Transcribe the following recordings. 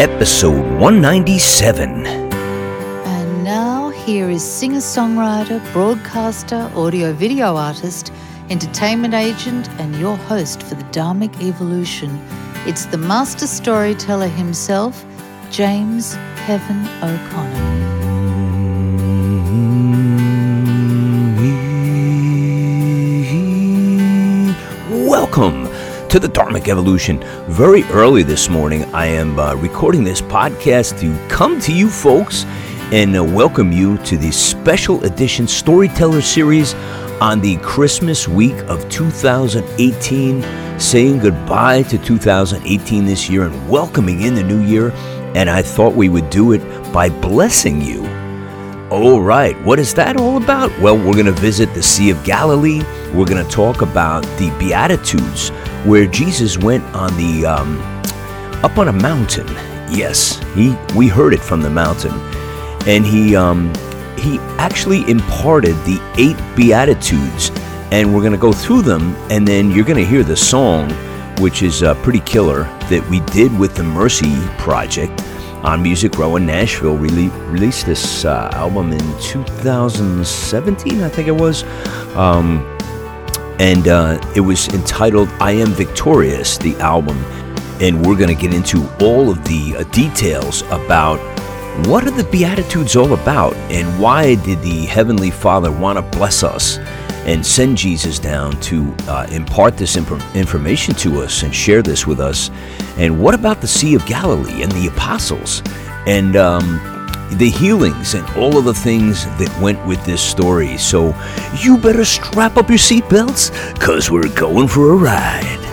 episode 197. And now, here is singer songwriter, broadcaster, audio video artist, entertainment agent, and your host for the Dharmic Evolution. It's the master storyteller himself, James Kevin O'Connor. To the Dharmic Evolution. Very early this morning, I am uh, recording this podcast to come to you folks and uh, welcome you to the special edition storyteller series on the Christmas week of 2018, saying goodbye to 2018 this year and welcoming in the new year. And I thought we would do it by blessing you. All right, what is that all about? Well, we're going to visit the Sea of Galilee. We're going to talk about the Beatitudes, where Jesus went on the um, up on a mountain. Yes, he we heard it from the mountain, and he um, he actually imparted the eight Beatitudes, and we're to go through them, and then you're to hear the song, which is uh, pretty killer that we did with the Mercy Project on Music Row in Nashville rele- released this uh, album in 2017, I think it was. Um, and uh, it was entitled I Am Victorious, the album. And we're going to get into all of the uh, details about what are the Beatitudes all about and why did the Heavenly Father want to bless us and send Jesus down to uh, impart this imp- information to us and share this with us. And what about the Sea of Galilee and the apostles and um, the healings and all of the things that went with this story? So you better strap up your seatbelts because we're going for a ride.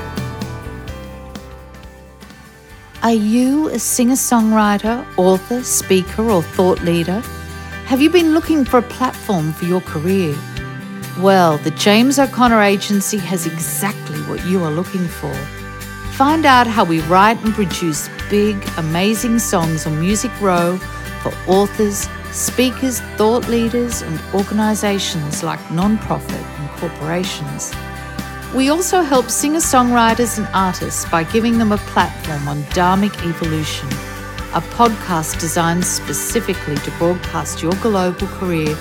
Are you a singer songwriter, author, speaker, or thought leader? Have you been looking for a platform for your career? Well, the James O'Connor Agency has exactly what you are looking for. Find out how we write and produce big, amazing songs on Music Row for authors, speakers, thought leaders, and organizations like non-profit and corporations. We also help singer songwriters and artists by giving them a platform on Dharmic Evolution, a podcast designed specifically to broadcast your global career,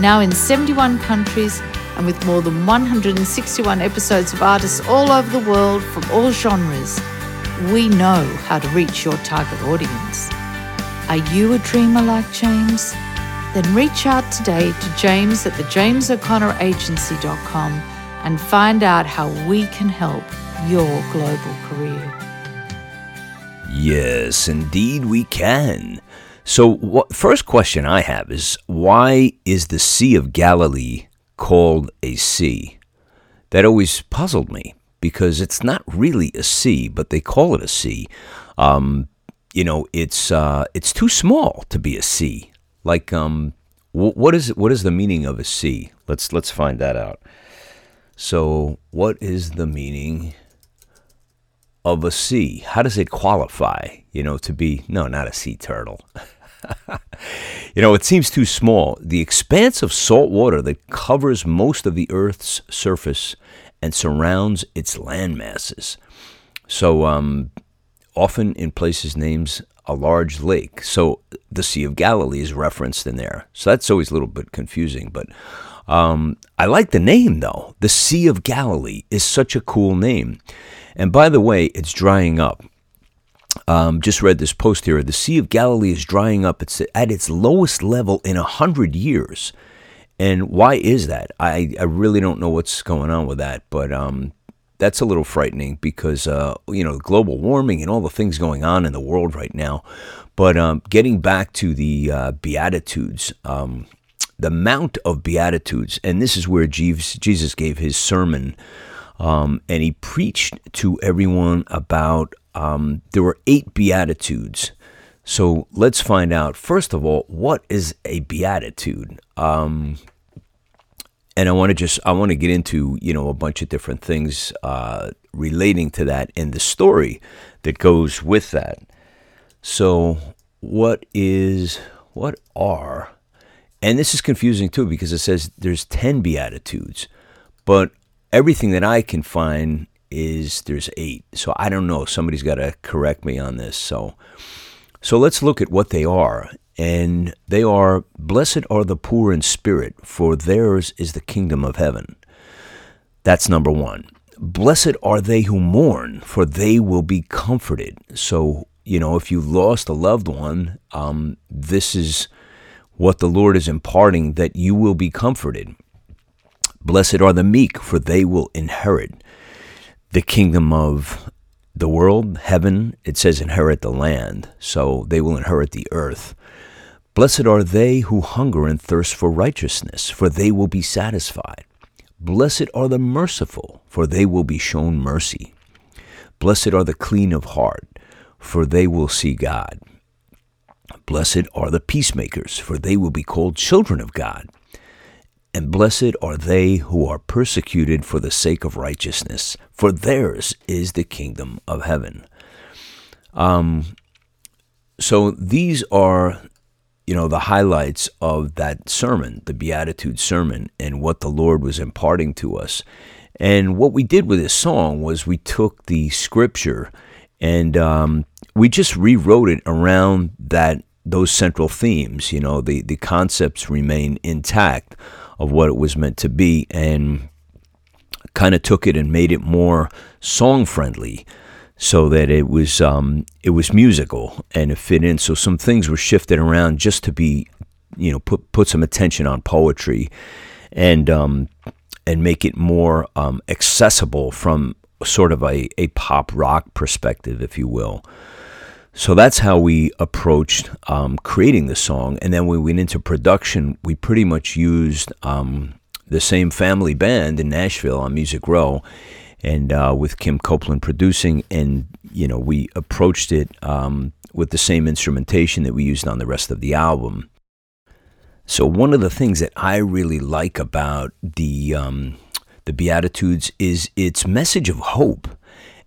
now in 71 countries and with more than 161 episodes of artists all over the world from all genres. We know how to reach your target audience. Are you a dreamer like James? Then reach out today to James at the jamesoconnoragency.com and find out how we can help your global career. Yes, indeed we can. So, what, first question I have is why is the Sea of Galilee called a sea? That always puzzled me because it's not really a sea, but they call it a sea um, you know, it's uh, it's too small to be a sea. Like, um, what is what is the meaning of a sea? Let's let's find that out. So, what is the meaning of a sea? How does it qualify? You know, to be no, not a sea turtle. you know, it seems too small. The expanse of salt water that covers most of the Earth's surface and surrounds its land masses. So, um, often in places names a large lake. So, the Sea of Galilee is referenced in there. So, that's always a little bit confusing, but um, I like the name though. The Sea of Galilee is such a cool name. And by the way, it's drying up. Um, just read this post here. The Sea of Galilee is drying up. It's at its lowest level in a hundred years. And why is that? I, I really don't know what's going on with that, but um, that's a little frightening because uh, you know global warming and all the things going on in the world right now. But um, getting back to the uh, Beatitudes, um, the Mount of Beatitudes, and this is where Jesus gave his sermon, um, and he preached to everyone about. Um, there were eight Beatitudes. So let's find out. First of all, what is a beatitude? Um, and I want to just I want to get into you know a bunch of different things uh, relating to that and the story that goes with that. So, what is what are and this is confusing too because it says there's 10 beatitudes, but everything that I can find is there's 8. So I don't know, somebody's got to correct me on this. So So let's look at what they are. And they are Blessed are the poor in spirit, for theirs is the kingdom of heaven. That's number one. Blessed are they who mourn, for they will be comforted. So, you know, if you lost a loved one, um, this is what the Lord is imparting that you will be comforted. Blessed are the meek, for they will inherit the kingdom of the world, heaven. It says inherit the land, so they will inherit the earth. Blessed are they who hunger and thirst for righteousness, for they will be satisfied. Blessed are the merciful, for they will be shown mercy. Blessed are the clean of heart, for they will see God. Blessed are the peacemakers, for they will be called children of God. And blessed are they who are persecuted for the sake of righteousness, for theirs is the kingdom of heaven. Um, so these are, you know, the highlights of that sermon, the Beatitude sermon, and what the Lord was imparting to us. And what we did with this song was we took the scripture and um, we just rewrote it around that those central themes. You know, the the concepts remain intact of what it was meant to be and kind of took it and made it more song friendly so that it was um, it was musical and it fit in. So some things were shifted around just to be, you know, put put some attention on poetry, and um, and make it more um, accessible from sort of a, a pop rock perspective, if you will. So that's how we approached um, creating the song. And then when we went into production, we pretty much used um, the same family band in Nashville on Music Row, and uh, with Kim Copeland producing. And you know, we approached it um, with the same instrumentation that we used on the rest of the album. So one of the things that I really like about the um, the Beatitudes is its message of hope.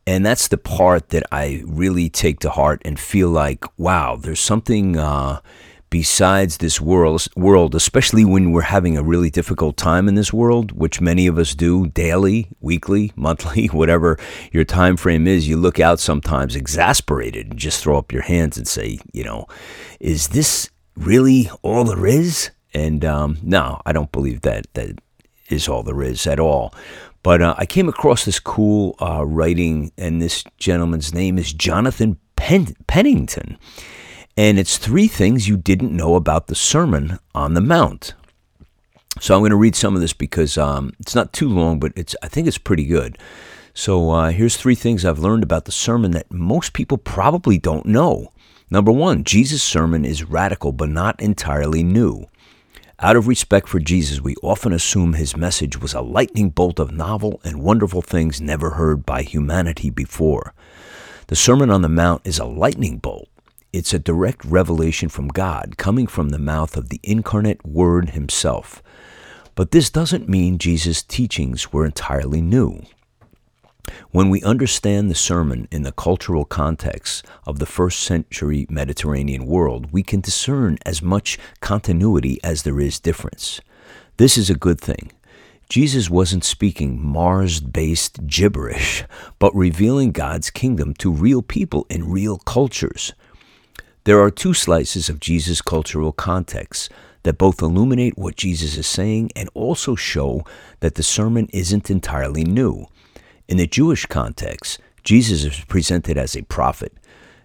And that's the part that I really take to heart and feel like, wow, there's something uh, besides this world, world, especially when we're having a really difficult time in this world, which many of us do daily, weekly, monthly, whatever your time frame is. You look out sometimes exasperated and just throw up your hands and say, you know, is this really all there is? And um, no, I don't believe that that is all there is at all. But uh, I came across this cool uh, writing, and this gentleman's name is Jonathan Pen- Pennington. And it's three things you didn't know about the Sermon on the Mount. So I'm going to read some of this because um, it's not too long, but it's I think it's pretty good. So uh, here's three things I've learned about the sermon that most people probably don't know. Number one, Jesus' sermon is radical but not entirely new. Out of respect for Jesus, we often assume his message was a lightning bolt of novel and wonderful things never heard by humanity before. The Sermon on the Mount is a lightning bolt. It's a direct revelation from God coming from the mouth of the incarnate Word himself. But this doesn't mean Jesus' teachings were entirely new. When we understand the sermon in the cultural context of the first century Mediterranean world, we can discern as much continuity as there is difference. This is a good thing. Jesus wasn't speaking Mars based gibberish, but revealing God's kingdom to real people in real cultures. There are two slices of Jesus' cultural context that both illuminate what Jesus is saying and also show that the sermon isn't entirely new. In the Jewish context, Jesus is presented as a prophet,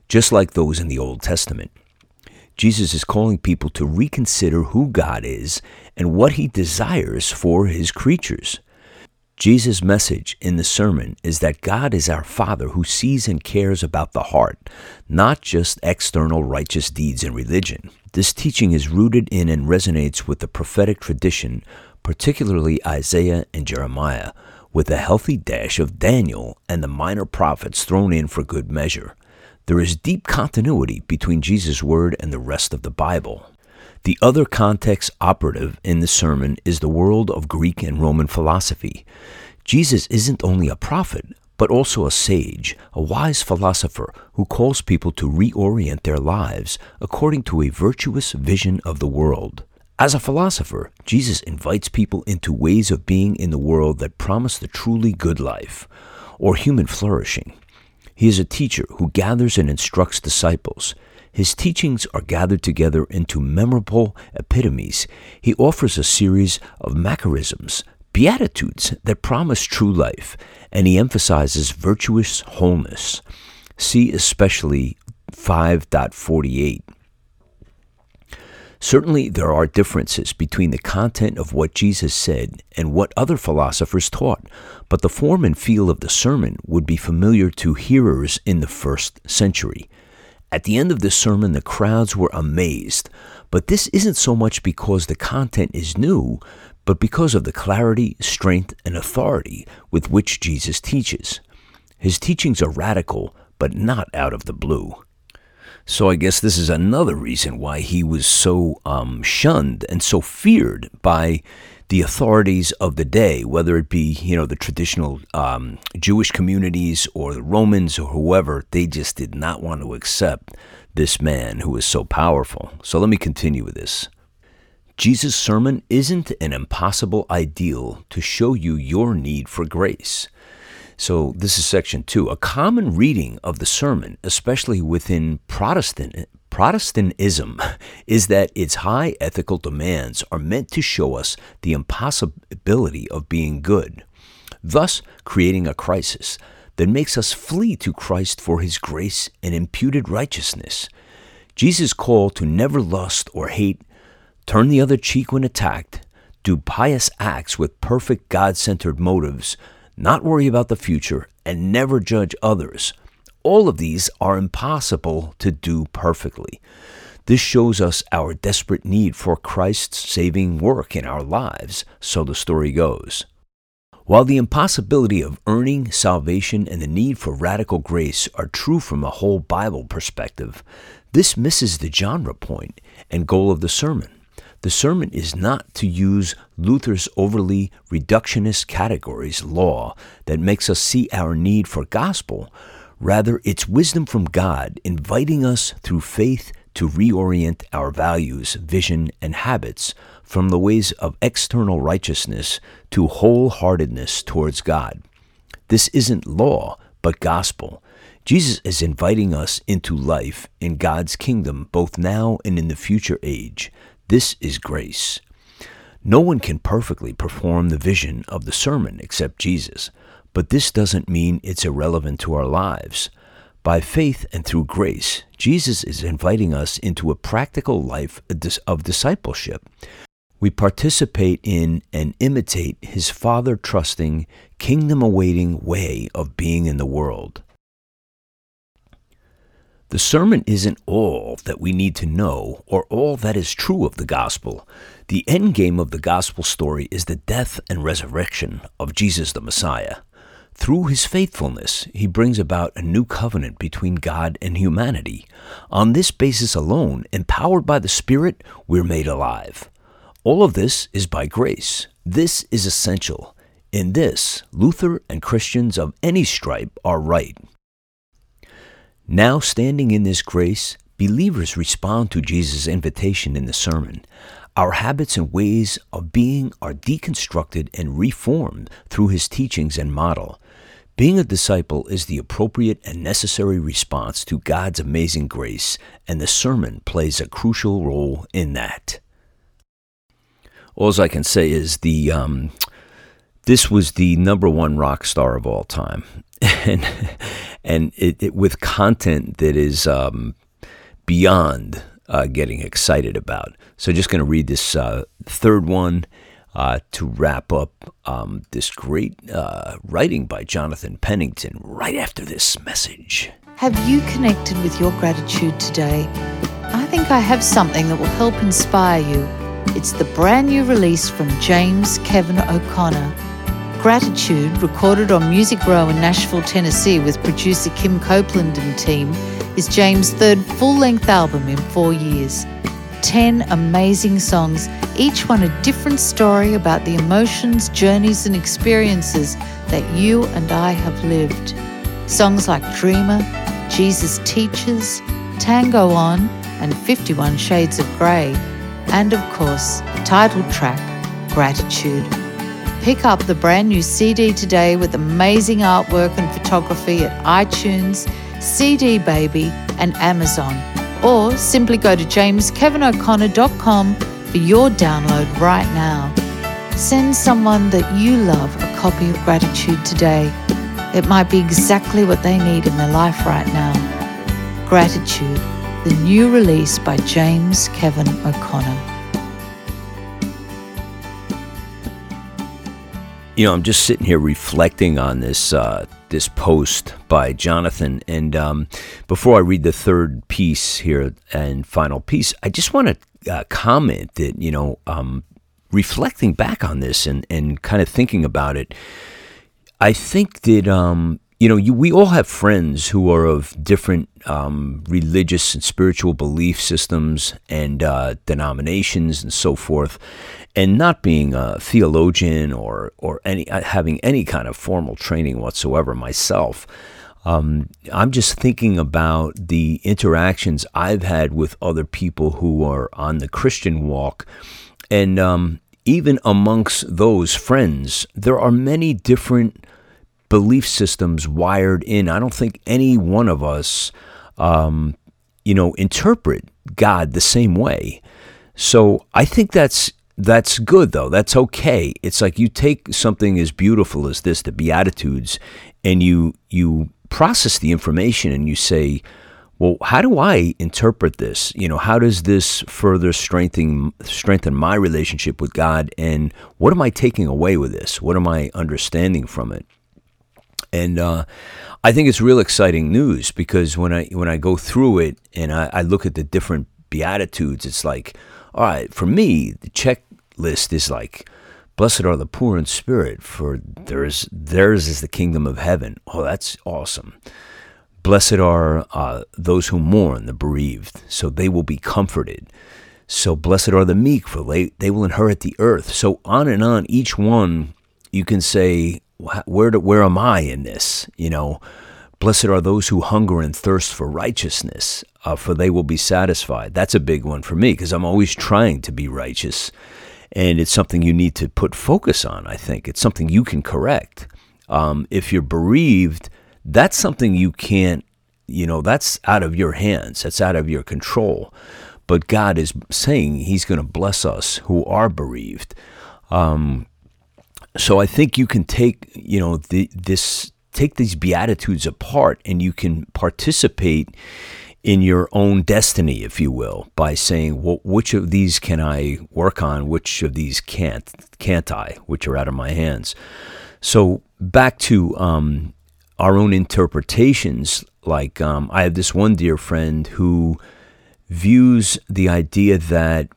just like those in the Old Testament. Jesus is calling people to reconsider who God is and what he desires for his creatures. Jesus' message in the sermon is that God is our Father who sees and cares about the heart, not just external righteous deeds and religion. This teaching is rooted in and resonates with the prophetic tradition, particularly Isaiah and Jeremiah, with a healthy dash of Daniel and the minor prophets thrown in for good measure. There is deep continuity between Jesus' word and the rest of the Bible. The other context operative in the sermon is the world of Greek and Roman philosophy. Jesus isn't only a prophet, but also a sage, a wise philosopher who calls people to reorient their lives according to a virtuous vision of the world. As a philosopher, Jesus invites people into ways of being in the world that promise the truly good life, or human flourishing. He is a teacher who gathers and instructs disciples. His teachings are gathered together into memorable epitomes. He offers a series of macarisms, beatitudes that promise true life, and he emphasizes virtuous wholeness. See especially 5.48. Certainly, there are differences between the content of what Jesus said and what other philosophers taught, but the form and feel of the sermon would be familiar to hearers in the first century. At the end of the sermon, the crowds were amazed, but this isn't so much because the content is new, but because of the clarity, strength, and authority with which Jesus teaches. His teachings are radical, but not out of the blue. So I guess this is another reason why he was so um, shunned and so feared by the authorities of the day, whether it be you know the traditional um, Jewish communities or the Romans or whoever. They just did not want to accept this man who was so powerful. So let me continue with this. Jesus' sermon isn't an impossible ideal to show you your need for grace. So, this is section two. A common reading of the sermon, especially within Protestant, Protestantism, is that its high ethical demands are meant to show us the impossibility of being good, thus creating a crisis that makes us flee to Christ for his grace and imputed righteousness. Jesus' call to never lust or hate, turn the other cheek when attacked, do pious acts with perfect God centered motives, not worry about the future, and never judge others. All of these are impossible to do perfectly. This shows us our desperate need for Christ's saving work in our lives, so the story goes. While the impossibility of earning salvation and the need for radical grace are true from a whole Bible perspective, this misses the genre point and goal of the sermon. The sermon is not to use Luther's overly reductionist categories law that makes us see our need for gospel. Rather, it's wisdom from God inviting us through faith to reorient our values, vision, and habits from the ways of external righteousness to wholeheartedness towards God. This isn't law, but gospel. Jesus is inviting us into life in God's kingdom both now and in the future age. This is grace. No one can perfectly perform the vision of the sermon except Jesus, but this doesn't mean it's irrelevant to our lives. By faith and through grace, Jesus is inviting us into a practical life of discipleship. We participate in and imitate his Father trusting, kingdom awaiting way of being in the world. The sermon isn't all that we need to know or all that is true of the gospel. The end game of the gospel story is the death and resurrection of Jesus the Messiah. Through his faithfulness, he brings about a new covenant between God and humanity. On this basis alone, empowered by the Spirit, we're made alive. All of this is by grace. This is essential. In this, Luther and Christians of any stripe are right. Now, standing in this grace, believers respond to Jesus' invitation in the sermon. Our habits and ways of being are deconstructed and reformed through his teachings and model. Being a disciple is the appropriate and necessary response to God's amazing grace, and the sermon plays a crucial role in that. All I can say is the um, this was the number one rock star of all time, and and it, it, with content that is um, beyond uh, getting excited about. So, just going to read this uh, third one uh, to wrap up um, this great uh, writing by Jonathan Pennington right after this message. Have you connected with your gratitude today? I think I have something that will help inspire you. It's the brand new release from James Kevin O'Connor. Gratitude, recorded on Music Row in Nashville, Tennessee, with producer Kim Copeland and team, is James' third full length album in four years. Ten amazing songs, each one a different story about the emotions, journeys, and experiences that you and I have lived. Songs like Dreamer, Jesus Teaches, Tango On, and 51 Shades of Grey, and of course, the title track, Gratitude. Pick up the brand new CD today with amazing artwork and photography at iTunes, CD Baby, and Amazon. Or simply go to jameskevinoconnor.com for your download right now. Send someone that you love a copy of gratitude today. It might be exactly what they need in their life right now. Gratitude, the new release by James Kevin O'Connor. You know, I'm just sitting here reflecting on this uh, this post by Jonathan, and um, before I read the third piece here and final piece, I just want to uh, comment that you know, um, reflecting back on this and and kind of thinking about it, I think that um, you know, you, we all have friends who are of different um, religious and spiritual belief systems and uh, denominations and so forth. And not being a theologian or or any uh, having any kind of formal training whatsoever myself, um, I'm just thinking about the interactions I've had with other people who are on the Christian walk, and um, even amongst those friends, there are many different belief systems wired in. I don't think any one of us, um, you know, interpret God the same way. So I think that's that's good though. That's okay. It's like you take something as beautiful as this, the Beatitudes, and you you process the information and you say, well, how do I interpret this? You know, how does this further strengthen strengthen my relationship with God? And what am I taking away with this? What am I understanding from it? And uh, I think it's real exciting news because when I when I go through it and I, I look at the different beatitudes, it's like, all right, for me, the checklist is like, blessed are the poor in spirit, for theirs theirs is the kingdom of heaven. Oh, that's awesome. Blessed are uh, those who mourn, the bereaved, so they will be comforted. So blessed are the meek, for they, they will inherit the earth. So on and on, each one you can say, where do, where am I in this? You know, blessed are those who hunger and thirst for righteousness, uh, for they will be satisfied. That's a big one for me because I'm always trying to be righteous, and it's something you need to put focus on. I think it's something you can correct. Um, if you're bereaved, that's something you can't. You know, that's out of your hands. That's out of your control. But God is saying He's going to bless us who are bereaved. Um, so I think you can take, you know, the, this take these beatitudes apart and you can participate in your own destiny, if you will, by saying, well, which of these can I work on? Which of these can't? Can't I? Which are out of my hands. So back to um, our own interpretations. Like um, I have this one dear friend who views the idea that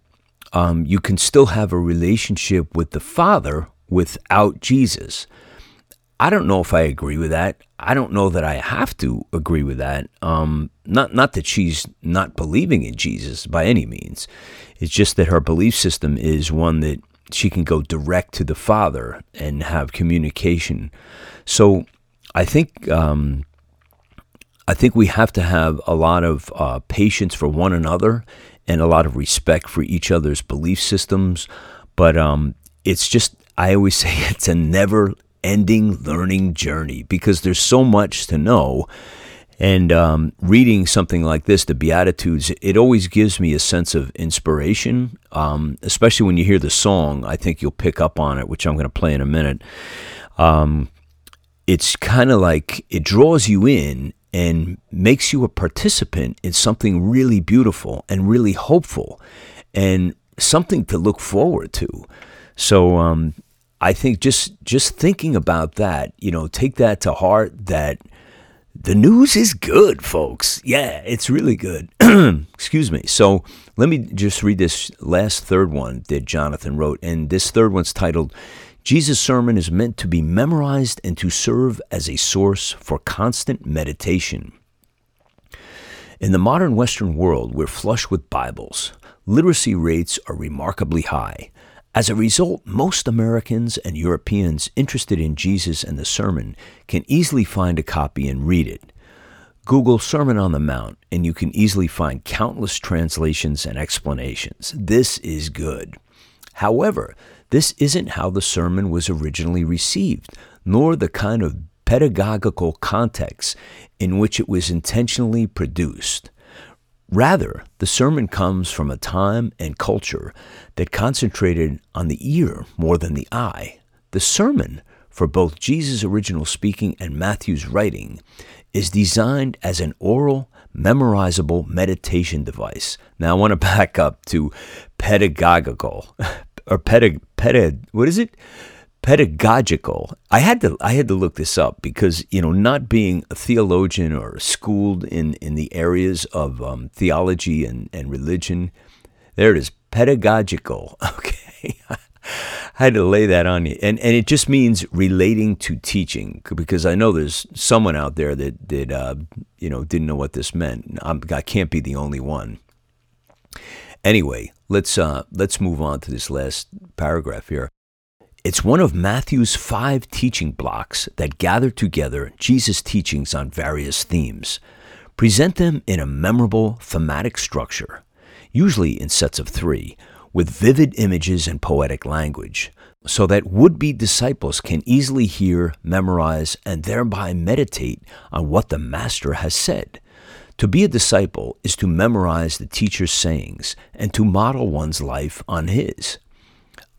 um, you can still have a relationship with the Father without Jesus. I don't know if I agree with that. I don't know that I have to agree with that. Um, not not that she's not believing in Jesus by any means. It's just that her belief system is one that she can go direct to the Father and have communication. So I think um, I think we have to have a lot of uh, patience for one another and a lot of respect for each other's belief systems. But um, it's just I always say it's a never ending learning journey because there's so much to know. And um, reading something like this, the Beatitudes, it always gives me a sense of inspiration, um, especially when you hear the song. I think you'll pick up on it, which I'm going to play in a minute. Um, it's kind of like it draws you in and makes you a participant in something really beautiful and really hopeful and something to look forward to. So, um, I think just just thinking about that, you know, take that to heart that the news is good, folks. Yeah, it's really good. Excuse me. So let me just read this last third one that Jonathan wrote. And this third one's titled Jesus' Sermon is meant to be memorized and to serve as a source for constant meditation. In the modern Western world, we're flush with Bibles. Literacy rates are remarkably high. As a result, most Americans and Europeans interested in Jesus and the sermon can easily find a copy and read it. Google Sermon on the Mount, and you can easily find countless translations and explanations. This is good. However, this isn't how the sermon was originally received, nor the kind of pedagogical context in which it was intentionally produced. Rather, the sermon comes from a time and culture that concentrated on the ear more than the eye. The sermon, for both Jesus' original speaking and Matthew's writing, is designed as an oral, memorizable meditation device. Now, I want to back up to pedagogical, or pedag, what is it? Pedagogical. I had to I had to look this up because you know not being a theologian or schooled in in the areas of um, theology and and religion. There it is, pedagogical. Okay. I had to lay that on you, and and it just means relating to teaching because I know there's someone out there that that uh, you know didn't know what this meant. I'm, I can't be the only one. Anyway, let's uh, let's move on to this last paragraph here. It's one of Matthew's five teaching blocks that gather together Jesus' teachings on various themes. Present them in a memorable thematic structure, usually in sets of three, with vivid images and poetic language, so that would be disciples can easily hear, memorize, and thereby meditate on what the Master has said. To be a disciple is to memorize the teacher's sayings and to model one's life on his.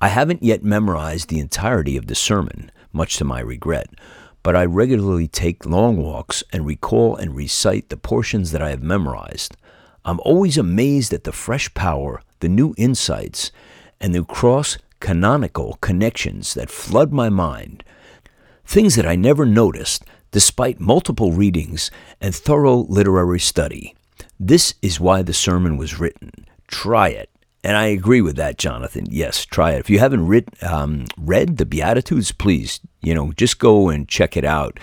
I haven't yet memorized the entirety of the sermon, much to my regret, but I regularly take long walks and recall and recite the portions that I have memorized. I'm always amazed at the fresh power, the new insights, and the cross canonical connections that flood my mind. Things that I never noticed despite multiple readings and thorough literary study. This is why the sermon was written. Try it. And I agree with that, Jonathan. Yes, try it. If you haven't read, um, read the Beatitudes, please, you know, just go and check it out.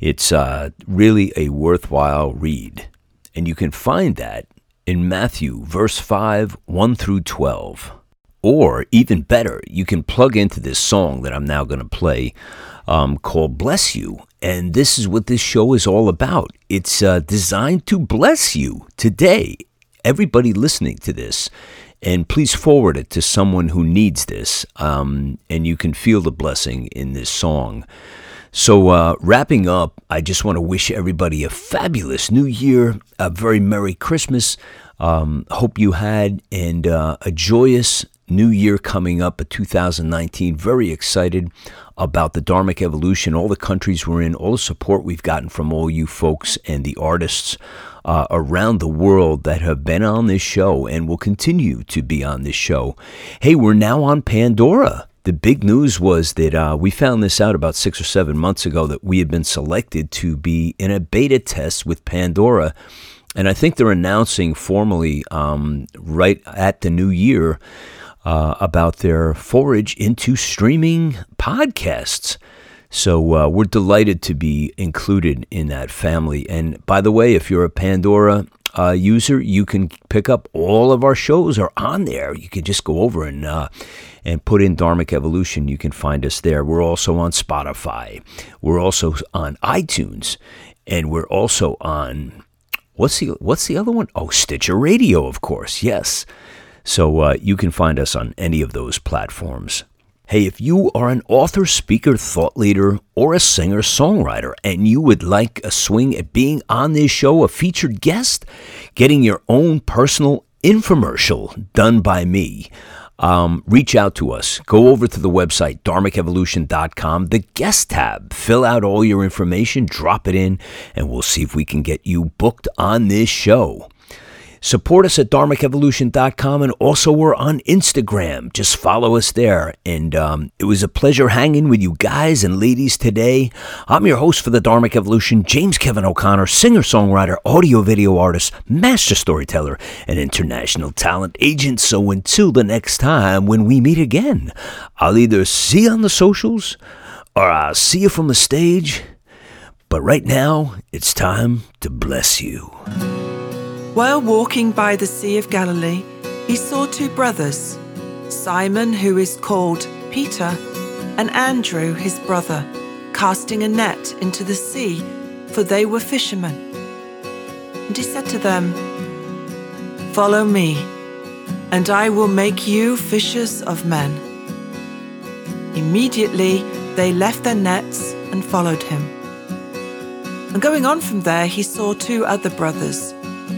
It's uh, really a worthwhile read. And you can find that in Matthew, verse 5, 1 through 12. Or even better, you can plug into this song that I'm now going to play um, called Bless You. And this is what this show is all about. It's uh, designed to bless you today. Everybody listening to this and please forward it to someone who needs this. Um, and you can feel the blessing in this song. So, uh, wrapping up, I just want to wish everybody a fabulous new year, a very Merry Christmas. Um, hope you had and uh, a joyous new year coming up, a 2019. Very excited about the Dharmic evolution, all the countries we're in, all the support we've gotten from all you folks and the artists uh, around the world that have been on this show and will continue to be on this show. Hey, we're now on Pandora. The big news was that uh, we found this out about six or seven months ago that we had been selected to be in a beta test with Pandora. And I think they're announcing formally um, right at the new year uh, about their forage into streaming podcasts. So uh, we're delighted to be included in that family. And by the way, if you're a Pandora uh, user, you can pick up all of our shows are on there. You can just go over and uh, and put in Dharmic Evolution. You can find us there. We're also on Spotify. We're also on iTunes, and we're also on what's the what's the other one? Oh, Stitcher Radio, of course. Yes. So uh, you can find us on any of those platforms. Hey, if you are an author, speaker, thought leader, or a singer songwriter, and you would like a swing at being on this show, a featured guest, getting your own personal infomercial done by me, um, reach out to us. Go over to the website, dharmicevolution.com, the guest tab. Fill out all your information, drop it in, and we'll see if we can get you booked on this show. Support us at dharmicevolution.com and also we're on Instagram. Just follow us there. And um, it was a pleasure hanging with you guys and ladies today. I'm your host for the Dharmic Evolution, James Kevin O'Connor, singer songwriter, audio video artist, master storyteller, and international talent agent. So until the next time when we meet again, I'll either see you on the socials or I'll see you from the stage. But right now, it's time to bless you. While walking by the Sea of Galilee, he saw two brothers, Simon, who is called Peter, and Andrew, his brother, casting a net into the sea, for they were fishermen. And he said to them, Follow me, and I will make you fishers of men. Immediately they left their nets and followed him. And going on from there, he saw two other brothers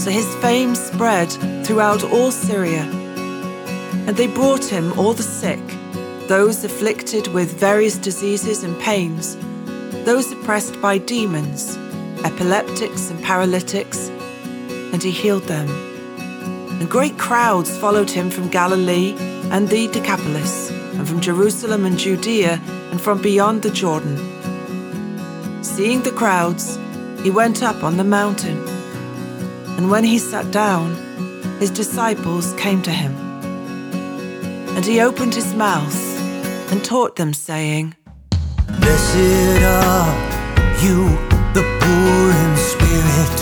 So his fame spread throughout all Syria. And they brought him all the sick, those afflicted with various diseases and pains, those oppressed by demons, epileptics and paralytics, and he healed them. And great crowds followed him from Galilee and the Decapolis, and from Jerusalem and Judea, and from beyond the Jordan. Seeing the crowds, he went up on the mountain and when he sat down, his disciples came to him. And he opened his mouth and taught them, saying, Blessed are you, the poor in spirit.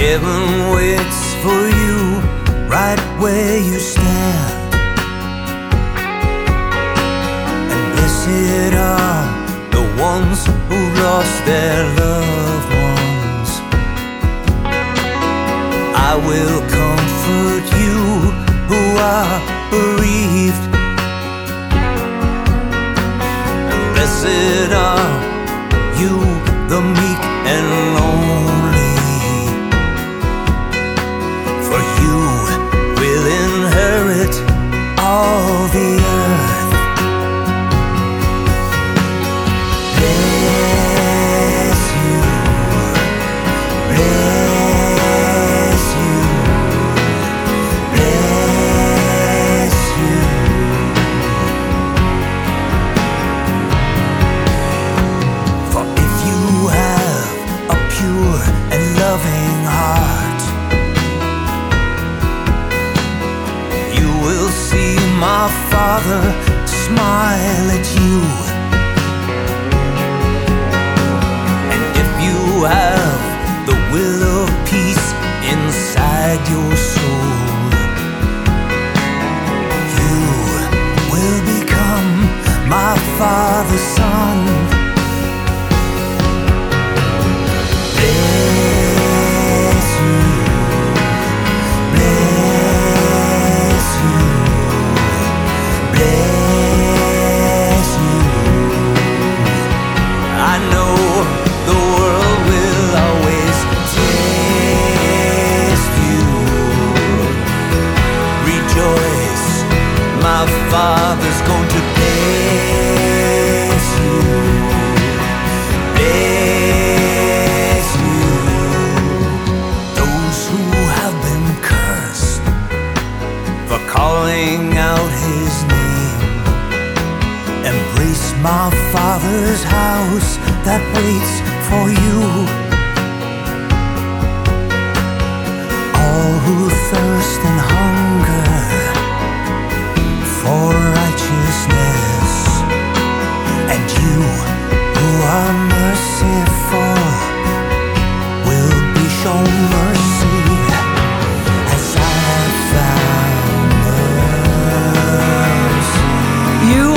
Heaven waits for you right where you stand. And blessed are ones who lost their loved ones. I will comfort you who are bereaved. And blessed are you, the meek and lonely. For you will inherit all the earth.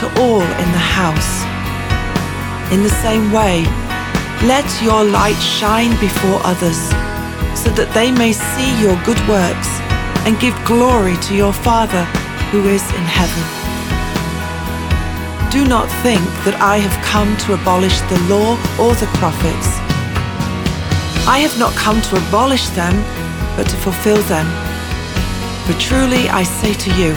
to all in the house. In the same way, let your light shine before others, so that they may see your good works and give glory to your Father who is in heaven. Do not think that I have come to abolish the law or the prophets. I have not come to abolish them, but to fulfill them. For truly I say to you,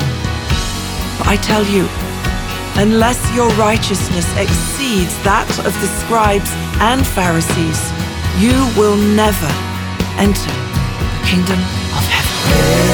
I tell you, unless your righteousness exceeds that of the scribes and Pharisees, you will never enter the kingdom of heaven.